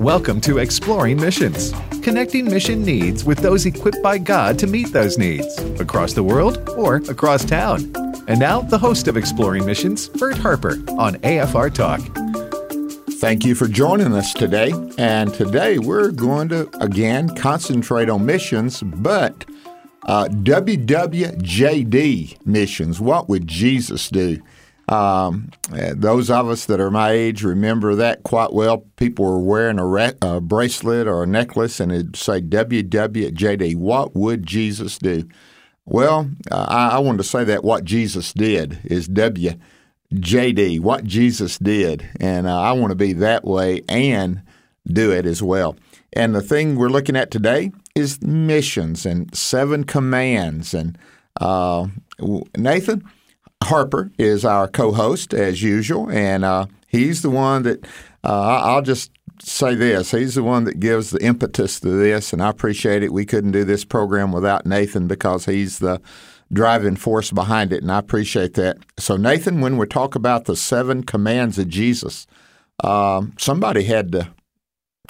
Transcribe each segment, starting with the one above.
Welcome to Exploring Missions, connecting mission needs with those equipped by God to meet those needs across the world or across town. And now, the host of Exploring Missions, Bert Harper, on AFR Talk. Thank you for joining us today. And today we're going to again concentrate on missions, but uh, WWJD missions. What would Jesus do? Um, those of us that are my age remember that quite well. People were wearing a, a bracelet or a necklace and it'd say WWJD. What would Jesus do? Well, uh, I, wanted to say that what Jesus did is WJD, what Jesus did. And uh, I want to be that way and do it as well. And the thing we're looking at today is missions and seven commands. And uh, Nathan, Harper is our co-host as usual, and uh, he's the one that uh, I'll just say this: he's the one that gives the impetus to this, and I appreciate it. We couldn't do this program without Nathan because he's the driving force behind it, and I appreciate that. So, Nathan, when we talk about the seven commands of Jesus, um, somebody had to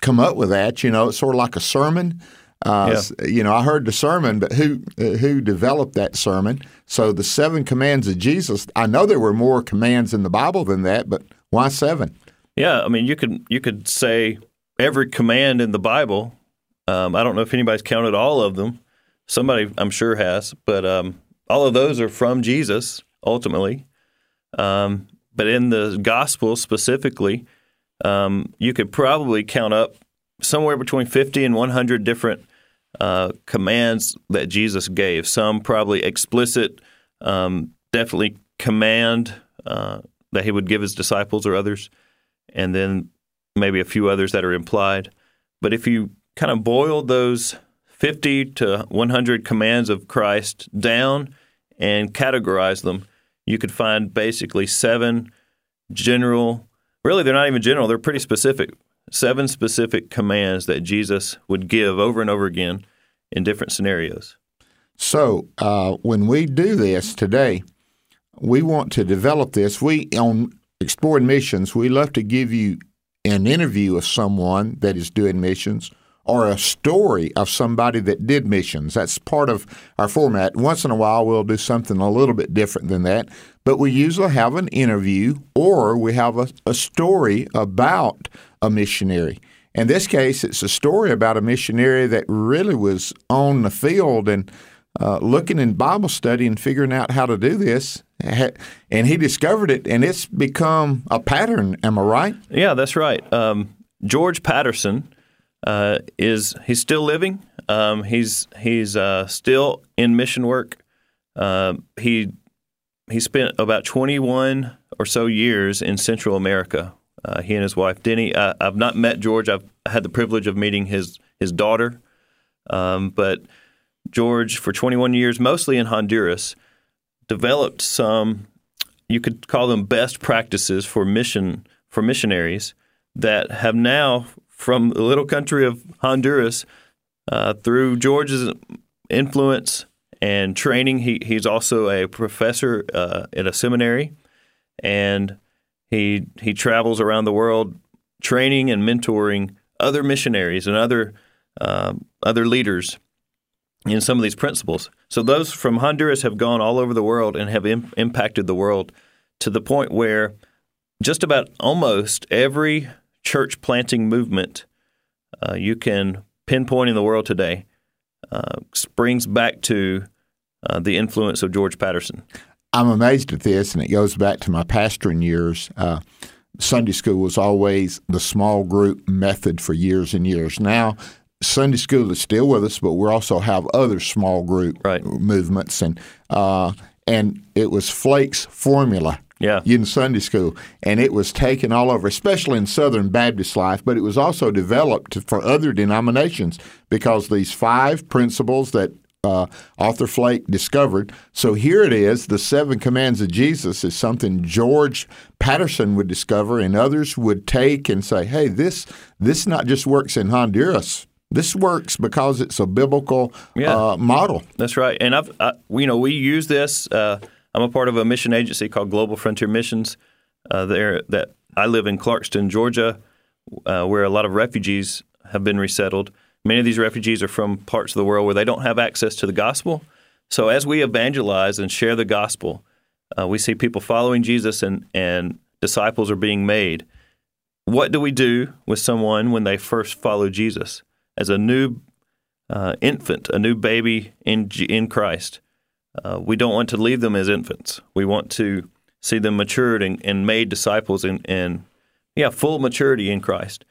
come up with that. You know, it's sort of like a sermon. Uh, yeah. You know, I heard the sermon, but who who developed that sermon? So the seven commands of Jesus. I know there were more commands in the Bible than that, but why seven? Yeah, I mean, you could you could say every command in the Bible. Um, I don't know if anybody's counted all of them. Somebody, I'm sure, has, but um, all of those are from Jesus ultimately. Um, but in the gospel specifically, um, you could probably count up somewhere between 50 and 100 different uh, commands that Jesus gave. Some probably explicit, um, definitely command uh, that he would give his disciples or others, and then maybe a few others that are implied. But if you kind of boil those 50 to 100 commands of Christ down and categorize them, you could find basically seven general, really, they're not even general, they're pretty specific seven specific commands that Jesus would give over and over again in different scenarios. So, uh, when we do this today, we want to develop this. We, on Exploring Missions, we love to give you an interview of someone that is doing missions or a story of somebody that did missions. That's part of our format. Once in a while, we'll do something a little bit different than that, but we usually have an interview or we have a, a story about a missionary. In this case, it's a story about a missionary that really was on the field and uh, looking in Bible study and figuring out how to do this. And he discovered it, and it's become a pattern. Am I right? Yeah, that's right. Um, George Patterson uh, is he's still living. Um, he's he's uh, still in mission work. Uh, he he spent about 21 or so years in Central America uh, he and his wife Denny. I, have not met George. I've had the privilege of meeting his his daughter, um, but George, for 21 years, mostly in Honduras, developed some you could call them best practices for mission for missionaries that have now, from the little country of Honduras, uh, through George's influence and training, he, he's also a professor uh, at a seminary, and he he travels around the world training and mentoring other missionaries and other uh, other leaders in some of these principles. So those from Honduras have gone all over the world and have Im- impacted the world to the point where just about almost every church planting movement uh, you can pinpoint in the world today uh, springs back to uh, the influence of George Patterson. I'm amazed at this, and it goes back to my pastoring years. Uh, Sunday school was always the small group method for years and years. Now, Sunday school is still with us, but we also have other small group right. movements, and uh, and it was Flake's formula. Yeah. in Sunday school, and it was taken all over, especially in Southern Baptist life. But it was also developed for other denominations because these five principles that uh, Arthur Flake discovered. So here it is. The seven commands of Jesus is something George Patterson would discover, and others would take and say, "Hey, this this not just works in Honduras." This works because it's a biblical Yeah. uh, model. That's right. And I've, I, you know, we use this. Uh, I'm a part of a mission agency called Global Frontier Missions. Uh, there, that I live in Clarkston, Georgia, uh, where a lot of refugees have been resettled. Many of these refugees are from parts of the world where they don't have access to the gospel. So as we evangelize and share the gospel, uh, we see people following Jesus and and disciples are being made. What do we do with someone when they first follow Jesus as a new uh, infant, a new baby in in Christ? Uh, we don't want to leave them as infants. We want to see them matured and, and made disciples and, and yeah, full maturity in Christ.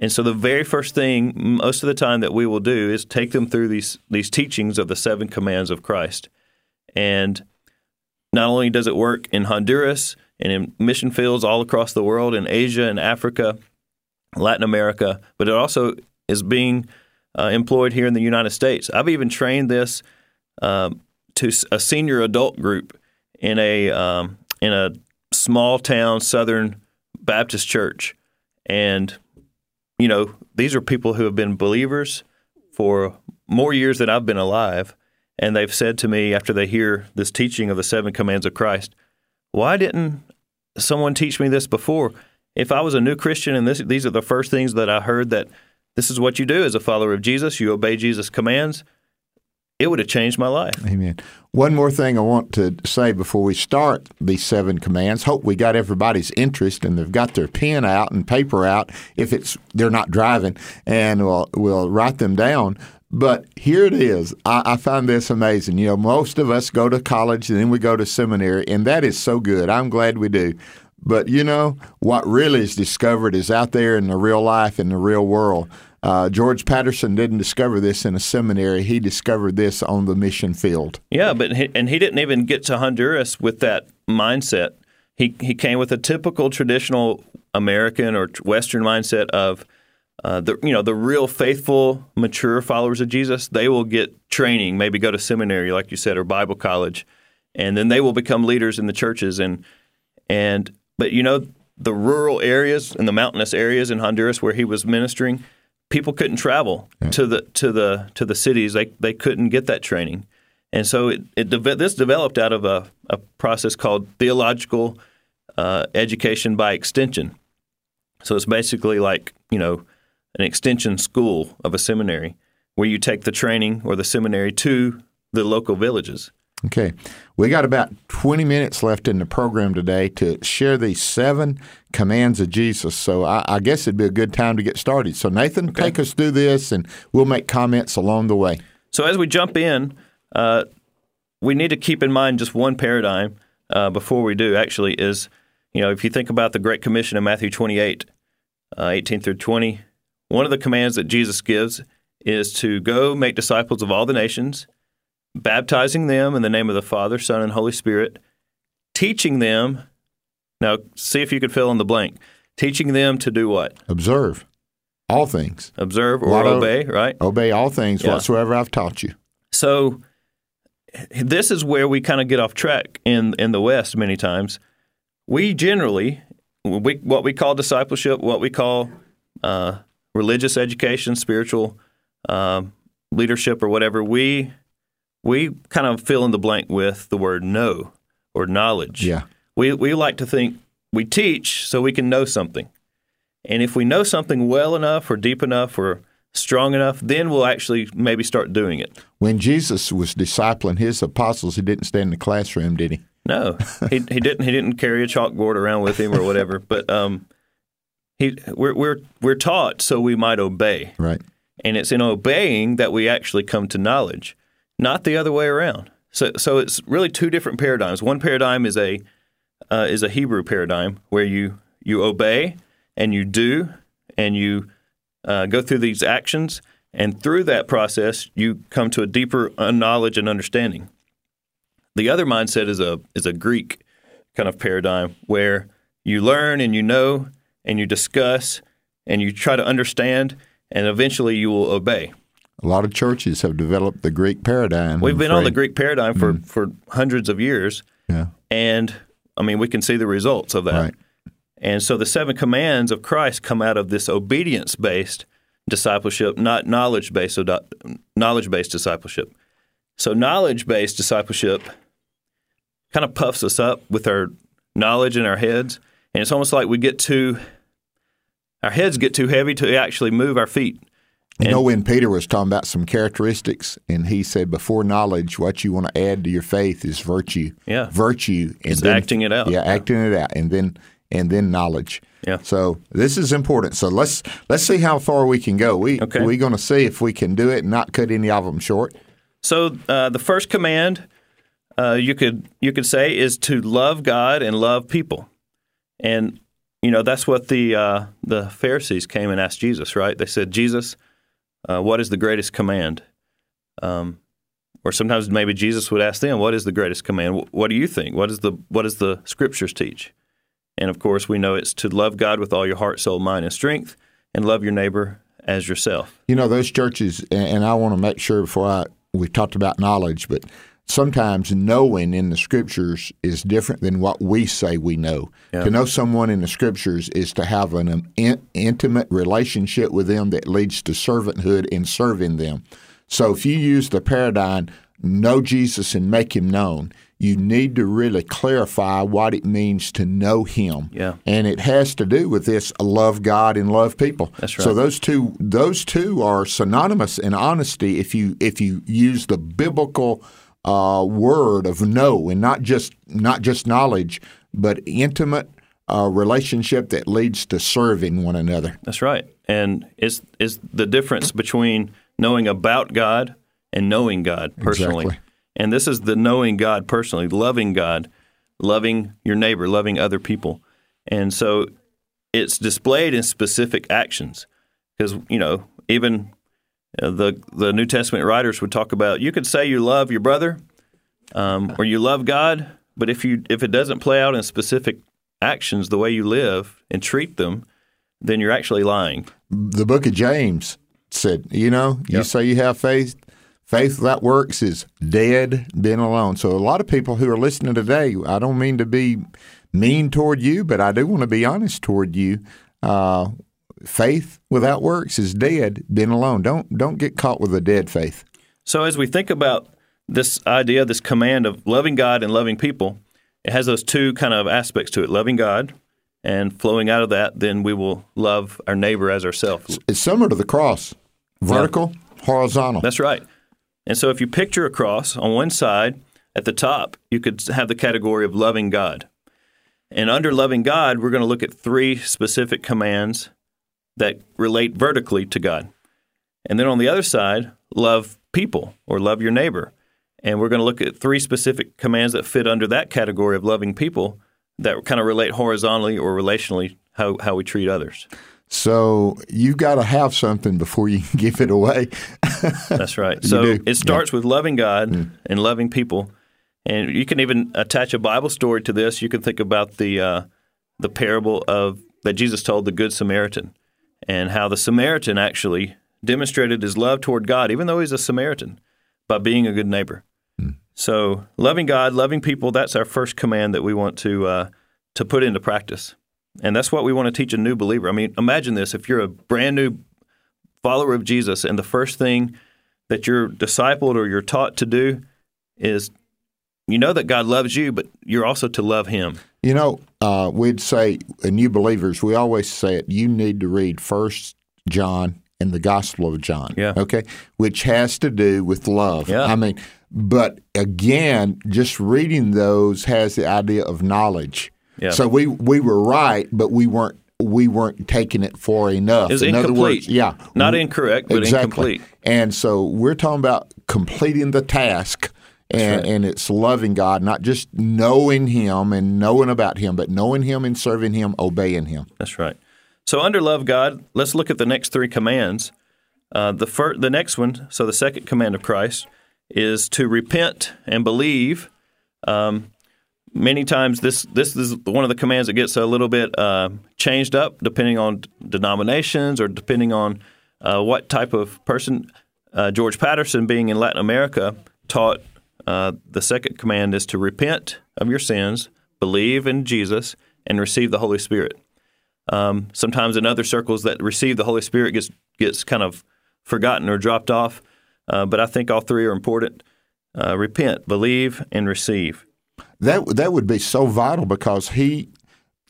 And so the very first thing most of the time that we will do is take them through these these teachings of the seven commands of Christ. And not only does it work in Honduras and in mission fields all across the world, in Asia and Africa, Latin America, but it also is being uh, employed here in the United States. I've even trained this um, to a senior adult group in a um, in a small town Southern Baptist church, and you know these are people who have been believers for more years than I've been alive, and they've said to me after they hear this teaching of the seven commands of Christ, "Why didn't someone teach me this before? If I was a new Christian and this, these are the first things that I heard that this is what you do as a follower of Jesus, you obey Jesus' commands." It would have changed my life. Amen. One more thing I want to say before we start these seven commands. Hope we got everybody's interest and they've got their pen out and paper out if it's they're not driving, and we'll we'll write them down. But here it is. I, I find this amazing. You know, most of us go to college and then we go to seminary, and that is so good. I'm glad we do. But you know, what really is discovered is out there in the real life, in the real world. Uh, George Patterson didn't discover this in a seminary. He discovered this on the mission field. Yeah, but he, and he didn't even get to Honduras with that mindset. He he came with a typical traditional American or Western mindset of uh, the you know the real faithful, mature followers of Jesus. They will get training, maybe go to seminary, like you said, or Bible college, and then they will become leaders in the churches. And and but you know the rural areas and the mountainous areas in Honduras where he was ministering, people couldn't travel to the to the to the cities. They they couldn't get that training, and so it, it this developed out of a, a process called theological uh, education by extension. So it's basically like you know an extension school of a seminary where you take the training or the seminary to the local villages. Okay. We got about 20 minutes left in the program today to share these seven commands of Jesus. So I, I guess it'd be a good time to get started. So, Nathan, take us through this and we'll make comments along the way. So as we jump in, uh, we need to keep in mind just one paradigm uh, before we do. Actually, is you know if you think about the Great Commission in Matthew 28, uh, 18 through 20, one of the commands that Jesus gives is to go make disciples of all the nations, baptizing them in the name of the Father, Son, and Holy Spirit, teaching them. Now, see if you could fill in the blank. Teaching them to do what? Observe all things, Observe or of- obey, right? obey all things Yeah. whatsoever I've taught you. So this is where we kind of get off track in in the West many times. We generally we, what we call discipleship, what we call uh, religious education, spiritual um, leadership, or whatever. We we kind of fill in the blank with the word know or knowledge. Yeah. We we like to think we teach so we can know something. And if we know something well enough or deep enough or strong enough, then we'll actually maybe start doing it. When Jesus was discipling his apostles, he didn't stay in the classroom, did he? No, he he didn't. He didn't carry a chalkboard around with him or whatever. But um, he we're we're we're taught so we might obey, Right. and it's in obeying that we actually come to knowledge, not the other way around. So so it's really two different paradigms. One paradigm is a uh, is a Hebrew paradigm where you you obey and you do and you uh, go through these actions, and through that process you come to a deeper uh, knowledge and understanding. The other mindset is a is a Greek kind of paradigm where you learn and you know and you discuss and you try to understand and eventually you will obey. A lot of churches have developed the Greek paradigm. We've I'm been on the. Greek paradigm for, mm. for hundreds of years, Yeah. and I mean we can see the results of that. Right. And so the seven commands of Christ come out of this obedience based discipleship, not knowledge based knowledge based discipleship. So knowledge based discipleship kind of puffs us up with our knowledge in our heads, and it's almost like we get too our heads get too heavy to actually move our feet. You And- know, when Peter was talking about some characteristics, and he said, before knowledge, what you want to add to your faith is virtue. Yeah. Virtue. is acting it out. Yeah, acting it out, and then and then knowledge. Yeah. So this is important. So let's let's see how far we can go. We Okay. we're going to see if we can do it and not cut any of them short. So uh, the first command uh, you could you could say is to love God and love people, and you know that's what the uh, the Pharisees came and asked Jesus. Right? They said, Jesus, uh, what is the greatest command? Um, or sometimes maybe Jesus would ask them, "What is the greatest command? What do you think? What is the what does the Scriptures teach?" And of course, we know it's to love God with all your heart, soul, mind, and strength, and love your neighbor as yourself. You know those churches, and I want to make sure before I we talked about knowledge, but sometimes knowing in the scriptures is different than what we say we know. Yeah. To know someone in the scriptures is to have an um, in, intimate relationship with them that leads to servanthood and serving them. So if you use the paradigm know Jesus and make him known, you need to really clarify what it means to know him. Yeah. And it has to do with this love God and love people. That's right. So those two those two are synonymous in honesty if you if you use the biblical uh, word of know and not just not just knowledge, but intimate uh, relationship that leads to serving one another. That's right. And it's is the difference between knowing about God and knowing God personally. Exactly. And this is the knowing God personally, loving God, loving your neighbor, loving other people. And so it's displayed in specific actions. Because, you know, even the the New Testament writers would talk about you could say you love your brother um, or you love God, but if you if it doesn't play out in specific actions the way you live and treat them, then you're actually lying. The book of James said, you know, you Yep. say you have faith. Faith without works is dead, being alone. So a lot of people who are listening today, I don't mean to be mean toward you, but I do want to be honest toward you. Uh, faith without works is dead, being alone. Don't don't get caught with a dead faith. So as we think about this idea, this command of loving God and loving people, it has those two kind of aspects to it: loving God, and flowing out of that, then we will love our neighbor as ourselves. It's similar to the cross, vertical, horizontal. That's right. And so if you picture a cross on one side, at the top, you could have the category of loving God. And under loving God, we're going to look at three specific commands that relate vertically to God. And then on the other side, love people or love your neighbor. And we're going to look at three specific commands that fit under that category of loving people that kind of relate horizontally or relationally how, how we treat others. So you've got to have something before you can give it away. That's right. So it starts with loving God and loving people, and you can even attach a Bible story to this. You can think about the uh, the parable of that Jesus told the Good Samaritan, and how the Samaritan actually demonstrated his love toward God, even though he's a Samaritan, by being a good neighbor. So loving God, loving people, that's our first command that we want to uh, to put into practice. And that's what we want to teach a new believer. I mean, imagine this if you're a brand new follower of Jesus, and the first thing that you're discipled or you're taught to do is you know that God loves you, but you're also to love Him. You know, uh, we'd say, uh, new believers, we always say it, you need to read First John and the Gospel of John. Yeah. Okay. Which has to do with love. Yeah. I mean, but again, just reading those has the idea of knowledge. Yeah. So we we were right, but we weren't we weren't taking it far enough. It's In other incomplete. words, yeah. Not incorrect, but exactly. incomplete. And so we're talking about completing the task. And, right. and it's loving God, not just knowing Him and knowing about Him, but knowing Him and serving Him, obeying Him. That's right. So under love God, let's look at the next three commands. Uh, the fir- the next one, so the second command of Christ is to repent and believe. Um, many times, this this is one of the commands that gets a little bit uh, changed up depending on denominations or depending on uh, what type of person. uh, George Patterson, being in Latin America, taught uh, the second command is to repent of your sins, believe in Jesus, and receive the Holy Spirit. Um, sometimes in other circles, that receive the Holy Spirit gets gets kind of forgotten or dropped off. Uh, but I think all three are important. Uh, repent, believe, and receive. That that would be so vital because he,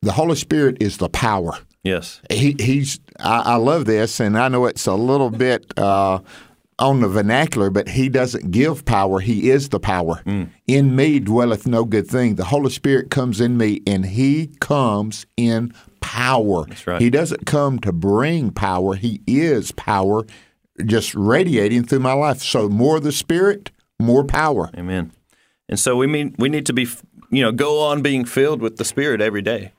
the Holy Spirit, is the power. Yes. He he's. I, I love this, and I know it's a little bit. Uh, on the vernacular, but he doesn't give power. He is the power. Mm. In me dwelleth no good thing. The Holy Spirit comes in me, and he comes in power. That's right. He doesn't come to bring power. He is power, just radiating through my life. So more the Spirit, more power. Amen. And so we mean we need to be, you know, go on being filled with the Spirit every day.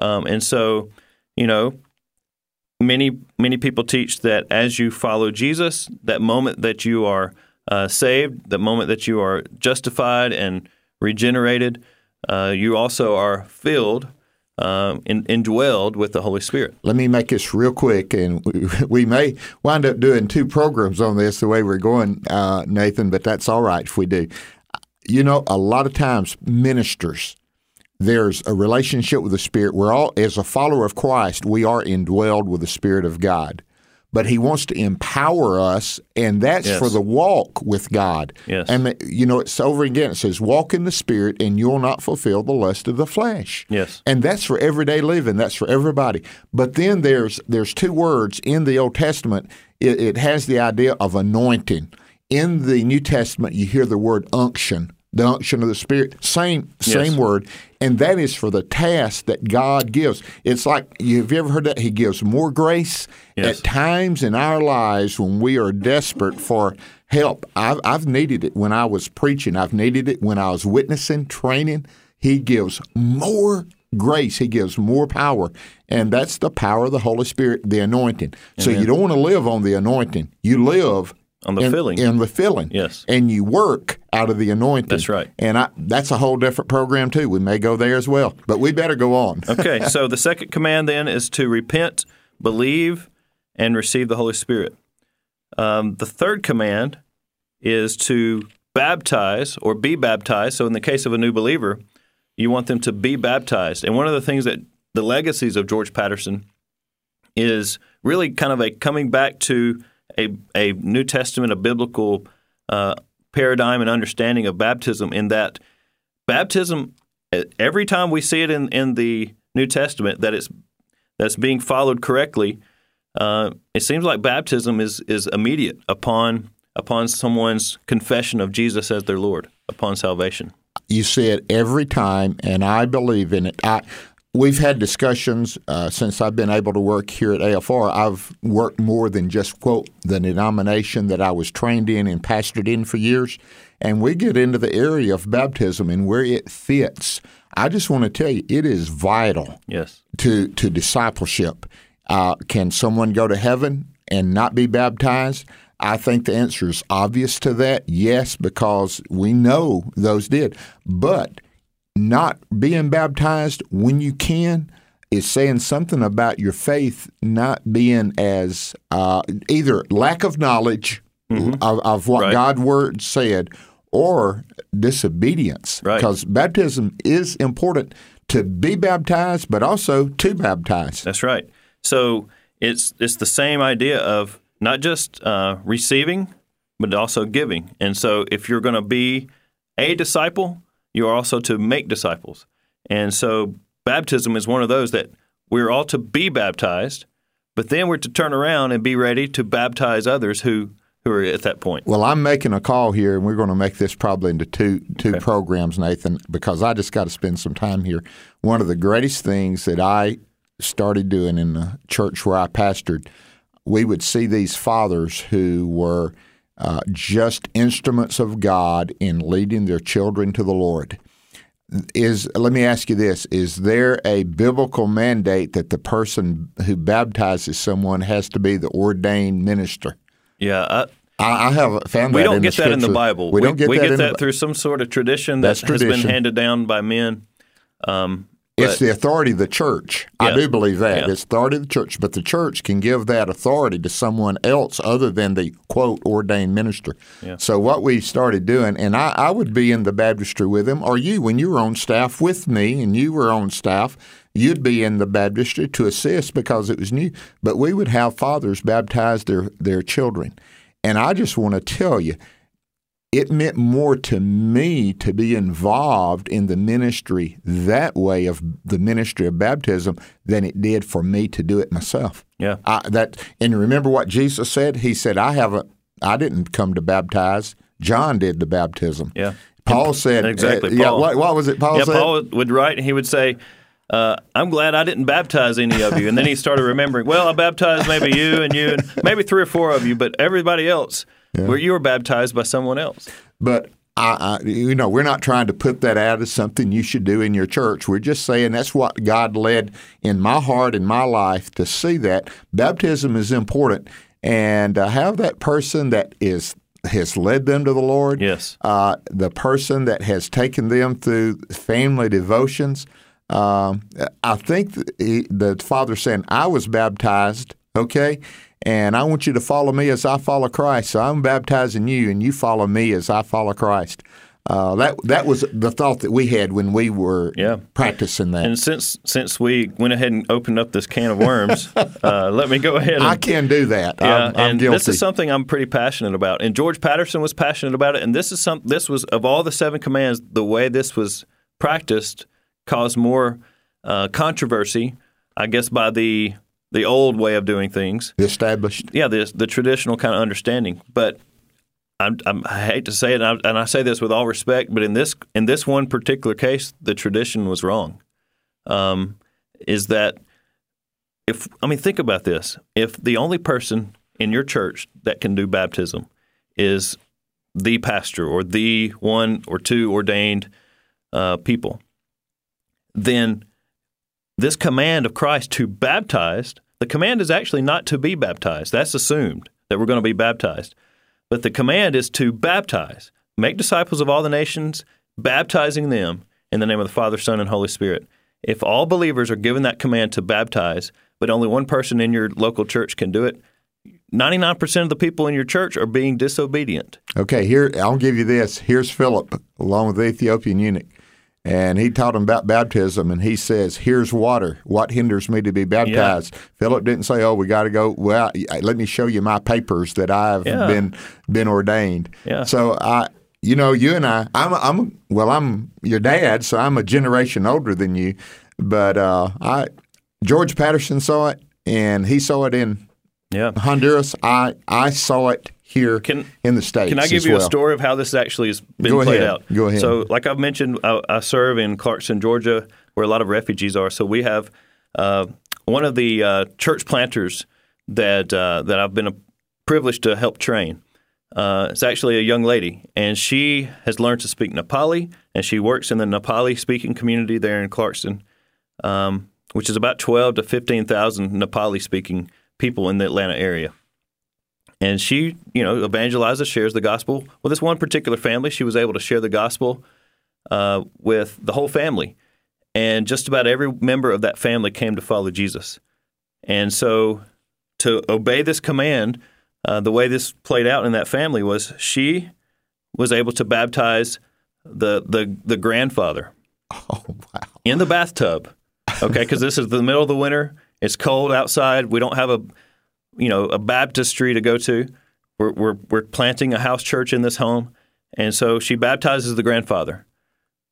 Um, and so, you know, many many people teach that as you follow Jesus, that moment that you are uh, saved, the moment that you are justified and regenerated, uh, you also are filled, um, in, indwelled with the Holy Spirit. Let me make this real quick, and we, we may wind up doing two programs on this the way we're going, uh, Nathan, but that's all right if we do. You know, a lot of times ministers, there's a relationship with the Spirit. We're all, as a follower of Christ, we are indwelled with the Spirit of God. But He wants to empower us, and that's Yes. for the walk with God. Yes. And, the- you know, it's over again. It says, walk in the Spirit, and you'll not fulfill the lust of the flesh. Yes. And that's for everyday living. That's for everybody. But then there's there's two words in the Old Testament. It, it has the idea of anointing. In the New Testament, you hear the word unction, the unction of the Spirit. Same same Yes. word, and that is for the task that God gives. It's like you have you ever heard that He gives more grace Yes. at times in our lives when we are desperate for help. I've, I've needed it when I was preaching. I've needed it when I was witnessing, training. He gives more grace. He gives more power. And that's the power of the Holy Spirit, the anointing. So you don't want to live on the anointing. You live On the in, filling. In the filling. Yes. And you work out of the anointing. That's right. And I, that's a whole different program, too. We may go there as well. But we better go on. Okay, so the second command then is to repent, believe, and receive the Holy Spirit. Um, the third command is to baptize or be baptized. So, in the case of a new believer, you want them to be baptized. And one of the things that the legacies of George Patterson is really kind of a coming back to a, a New Testament, a biblical uh, paradigm and understanding of baptism, in that baptism, every time we see it in, in the New Testament, that it's that's being followed correctly, uh, it seems like baptism is is immediate upon upon someone's confession of Jesus as their Lord, upon salvation. you see it every time, and I believe in it. I, we've had discussions uh, since I've been able to work here at AFR. I've worked more than just quote the denomination that I was trained in and pastored in for years, and we get into the area of baptism and where it fits. I just want to tell you, it is vital Yes. to to discipleship. Uh, can someone go to heaven and not be baptized? I think the answer is obvious to that. Yes, because we know those did. But not being baptized when you can is saying something about your faith not being as uh, either lack of knowledge of, of what Right. God's word said or disobedience. Right. Because baptism is important to be baptized, but also to baptize. That's right. So it's it's the same idea of not just uh, receiving, but also giving. And so if you're going to be a disciple, you are also to make disciples. And so baptism is one of those that we're all to be baptized, but then we're to turn around and be ready to baptize others who who are at that point. Well, I'm making a call here, and we're going to make this probably into two two Okay. programs, Nathan, because I just got to spend some time here. One of the greatest things that I started doing in the church where I pastored, we would see these fathers who were uh, just instruments of God in leading their children to the Lord. Is let me ask you this: Is there a biblical mandate that the person who baptizes someone has to be the ordained minister? Yeah, I, I, have found we that we don't in get the that in the. Bible. We, don't get we that, get that the, through some sort of tradition that That's has been handed down by men. Um, It's the authority of the church. I do believe that. Yeah. It's authority of the church, but the church can give that authority to someone else other than the quote ordained minister. So what we started doing, and I, I would be in the baptistry with him, or you when you were on staff with me and you were on staff, you'd be in the baptistry to assist because it was new. But we would have fathers baptize their, their children. And I just want to tell you, it meant more to me to be involved in the ministry that way of the ministry of baptism than it did for me to do it myself. Yeah. I, that and remember what Jesus said? He said, "I haven't. I didn't come to baptize. John did the baptism." Yeah. Paul said, Exactly, uh, yeah. Paul. What, what was it? Paul yeah, said. Paul would write and he would say, uh, I'm glad I didn't baptize any of you. And then he started remembering, well, I baptized maybe you and you and maybe three or four of you, but everybody else, where you were baptized by someone else. But I, I, you know, we're not trying to put that out as something you should do in your church. We're just saying that's what God led in my heart and my life to see that baptism is important, and uh, have that person that is has led them to the Lord. Yes. uh, the person that has taken them through family devotions. Um, I think the, the father saying, "I was baptized, okay." And I want you to follow me as I follow Christ. So I'm baptizing you, and you follow me as I follow Christ. Uh, that that was the thought that we had when we were Yeah. practicing that. And since since we went ahead and opened up this can of worms, uh, let me go ahead and I can do that. Yeah, I'm, I'm and guilty. this is something I'm pretty passionate about. And George Patterson was passionate about it. And this is some. This was of all the seven commands, the way this was practiced caused more uh, controversy, I guess, by the the old way of doing things. The established. Yeah, the the traditional kind of understanding. But I'm, I'm, I hate to say it, and I, and I say this with all respect, but in this in this one particular case, the tradition was wrong. Um, is that if I mean think about this: if the only person in your church that can do baptism is the pastor or the one or two ordained uh, people, then this command of Christ to baptize, the command is actually not to be baptized. That's assumed that we're going to be baptized. But the command is to baptize, make disciples of all the nations, baptizing them in the name of the Father, Son, and Holy Spirit. If all believers are given that command to baptize, but only one person in your local church can do it, 99% of the people in your church are being disobedient. Okay, here I'll give you this. Here's Philip, along with the Ethiopian eunuch, and he taught him about baptism. And he says, "Here's water. What hinders me to be baptized?" Philip didn't say, "Oh, we got to go." Well, let me show you my papers that I've Yeah. been been ordained. Yeah. So I, you know, you and I, I'm, I'm, well, I'm your dad, so I'm a generation older than you, but uh, I, George Patterson saw it, and he saw it in Yeah. Honduras. I, I saw it here Can- in the states. Can I give you well. a story of how this actually has been Go played ahead. out? Go ahead. So, like I've mentioned, I, I serve in Clarkston, Georgia, where a lot of refugees are. So we have uh, one of the uh, church planters that uh, that I've been a privileged to help train. Uh, it's actually a young lady, and she has learned to speak Nepali, and she works in the Nepali speaking community there in Clarkston, um, which is about twelve to fifteen thousand Nepali speaking people in the Atlanta area and she, you know, evangelizes, shares the gospel. Well, this one particular family, she was able to share the gospel uh, with the whole family, and just about every member of that family came to follow Jesus. And so, to obey this command, uh, the way this played out in that family was she was able to baptize the the the grandfather in the bathtub. Okay, because this is the middle of the winter. It's cold outside. We don't have a you know a baptistry to go to. We're we're we're planting a house church in this home, and so she baptizes the grandfather.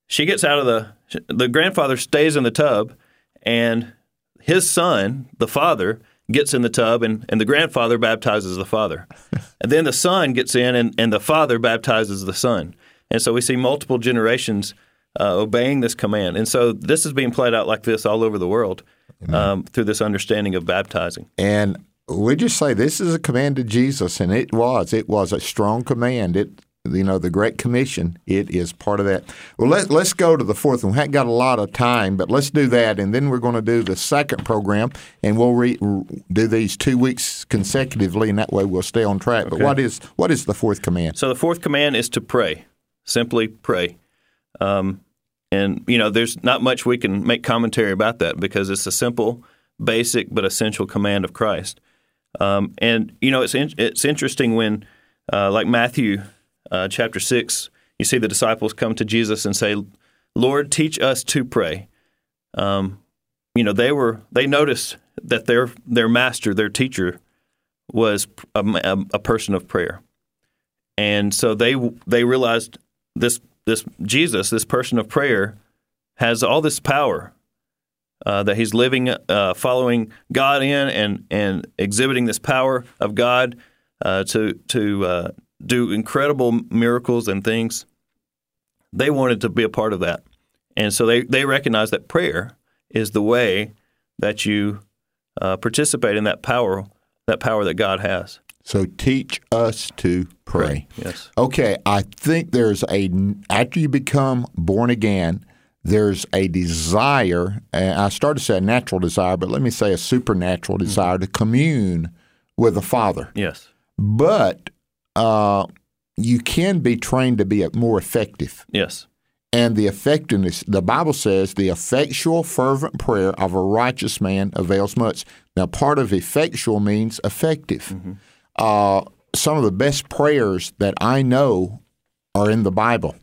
She gets out of the the grandfather stays in the tub, and his son, the father, gets in the tub, and, and the grandfather baptizes the father, and then the son gets in, and, and the father baptizes the son, and so we see multiple generations uh, obeying this command, and so this is being played out like this all over the world um, through this understanding of baptizing. And we just say this is a command of Jesus, and it was. It was a strong command. It, you know, the Great Commission. It is part of that. Well, let let's go to the fourth one. We haven't got a lot of time, but let's do that, and then we're going to do the second program, and we'll re- do these two weeks consecutively, and that way we'll stay on track. But what is what is the fourth command? So the fourth command is to pray. Simply pray. Um, and you know, there's not much we can make commentary about that because it's a simple, basic but essential command of Christ. Um, and you know, it's in, it's interesting when, uh, like Matthew uh, chapter six, you see the disciples come to Jesus and say, "Lord, teach us to pray." Um, you know, they were they noticed that their their master, their teacher, was a, a, a person of prayer, and so they they realized this this Jesus, this person of prayer, has all this power uh, that he's living, uh, following God in, and and exhibiting this power of God uh, to to uh, do incredible miracles and things. They wanted to be a part of that, and so they they recognized that prayer is the way that you uh, participate in that power that power that God has. So teach us to pray. Yes. Okay, I think there's a after you become born again, there's a desire. And I started to say a natural desire, but let me say a supernatural desire to commune with the Father. Yes. But uh, you can be trained to be more effective. Yes. And the effectiveness, the Bible says, the effectual, fervent prayer of a righteous man avails much. Now, part of effectual means effective. Uh, some of the best prayers that I know are in the Bible.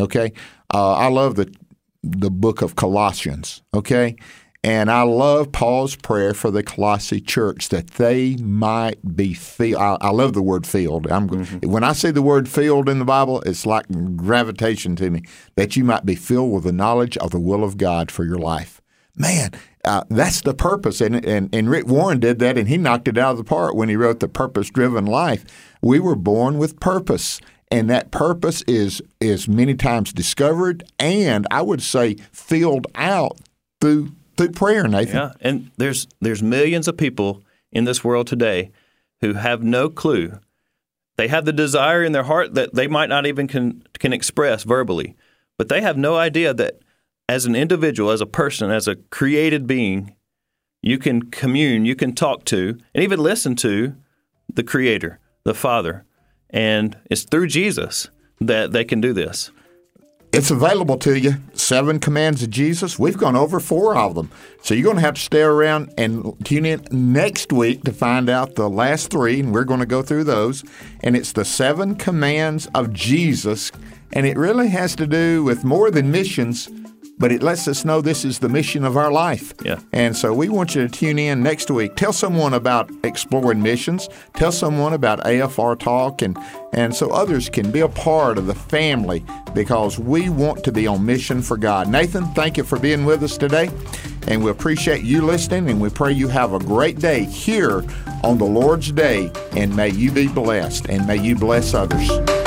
Okay, uh, I love the the book of Colossians. Okay, and I love Paul's prayer for the Colossae church that they might be filled. I, I love the word filled. I'm when I see the word filled in the Bible, it's like gravitation to me. That you might be filled with the knowledge of the will of God for your life. Man, uh, that's the purpose. And, and, and Rick Warren did that, and he knocked it out of the park when he wrote The Purpose Driven Life. We were born with purpose. And that purpose is is many times discovered, and I would say filled out through through prayer, Nathan. Yeah, and there's there's millions of people in this world today who have no clue. They have the desire in their heart that they might not even can can express verbally, but they have no idea that as an individual, as a person, as a created being, you can commune, you can talk to, and even listen to the Creator, the Father, and it's through Jesus that they can do this. It's available to you. Seven commands of Jesus. We've gone over four of them. So you're going to have to stay around and tune in next week to find out the last three, and we're going to go through those. And it's the seven commands of Jesus, and it really has to do with more than missions, but it lets us know this is the mission of our life. Yeah. And so we want you to tune in next week. Tell someone about exploring missions. Tell someone about AFR Talk, and and so others can be a part of the family because we want to be on mission for God. Nathan, thank you for being with us today, and we appreciate you listening. And we pray you have a great day here on the Lord's Day, and may you be blessed, and may you bless others.